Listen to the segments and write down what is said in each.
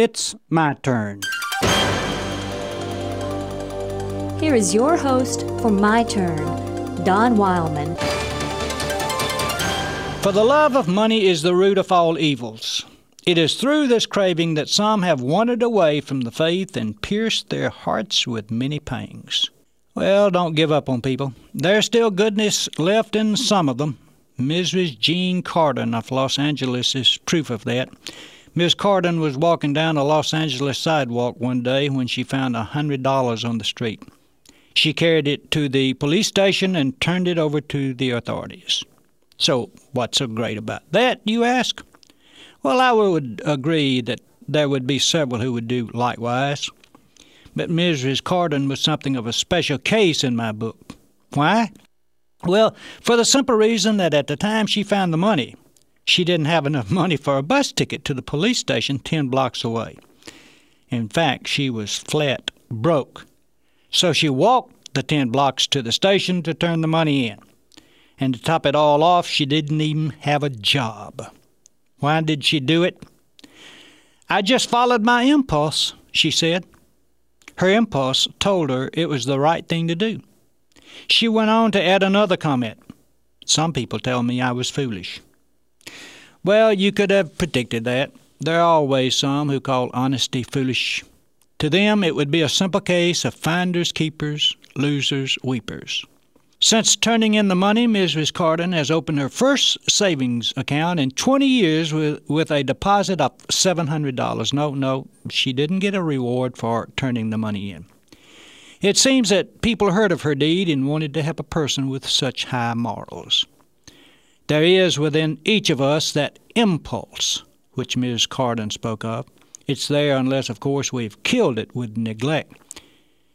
It's my turn. Here is your host for My Turn, Don Wildman. For the love of money is the root of all evils. It is through this craving that some have wandered away from the faith and pierced their hearts with many pangs. Well, don't give up on people. There's still goodness left in some of them. Mrs. Jean Carden of Los Angeles is proof of that. Miss Carden was walking down a Los Angeles sidewalk one day when she found a hundred dollars on the street. She carried it to the police station and turned it over to the authorities. So, what's so great about that, you ask? Well, I would agree that there would be several who would do likewise. But Mrs. Carden was something of a special case in my book. Why? Well, for the simple reason that at the time she found the money, she didn't have enough money for a bus ticket to the police station 10 blocks away. In fact, she was flat broke. So she walked the 10 blocks to the station to turn the money in. And to top it all off, she didn't even have a job. Why did she do it? I just followed my impulse, she said. Her impulse told her it was the right thing to do. She went on to add another comment. Some people tell me I was foolish. Well, you could have predicted that. There are always some who call honesty foolish. To them, it would be a simple case of finders keepers, losers weepers. Since turning in the money, Mrs. Carden has opened her first savings account in 20 years with, with a deposit of $700. No, no, she didn't get a reward for turning the money in. It seems that people heard of her deed and wanted to help a person with such high morals. There is within each of us that impulse which Ms. Carden spoke of. It's there unless, of course, we've killed it with neglect.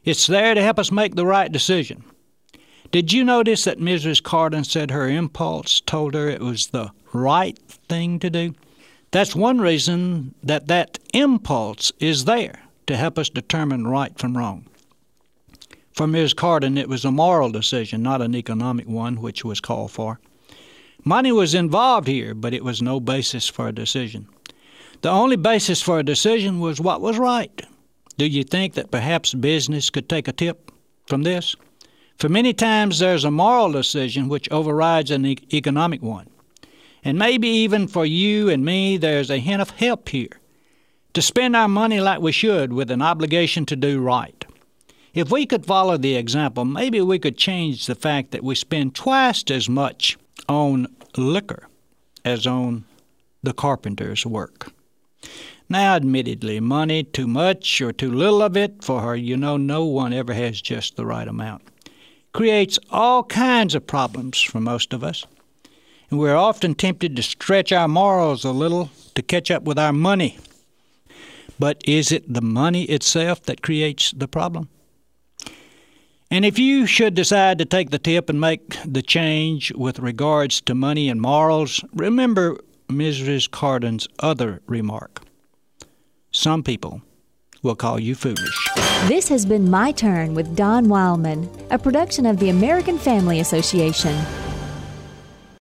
It's there to help us make the right decision. Did you notice that Mrs. Carden said her impulse told her it was the right thing to do? That's one reason that that impulse is there to help us determine right from wrong. For Ms. Carden, it was a moral decision, not an economic one, which was called for. Money was involved here, but it was no basis for a decision. The only basis for a decision was what was right. Do you think that perhaps business could take a tip from this? For many times there's a moral decision which overrides an e- economic one. And maybe even for you and me, there's a hint of help here. To spend our money like we should with an obligation to do right. If we could follow the example, maybe we could change the fact that we spend twice as much on liquor as on the carpenter's work. Now, admittedly, money, too much or too little of it, for her, you know, no one ever has just the right amount, creates all kinds of problems for most of us. And we're often tempted to stretch our morals a little to catch up with our money. But is it the money itself that creates the problem? And if you should decide to take the tip and make the change with regards to money and morals, remember Mrs. Carden's other remark. Some people will call you foolish. This has been My Turn with Don Wildman, a production of the American Family Association.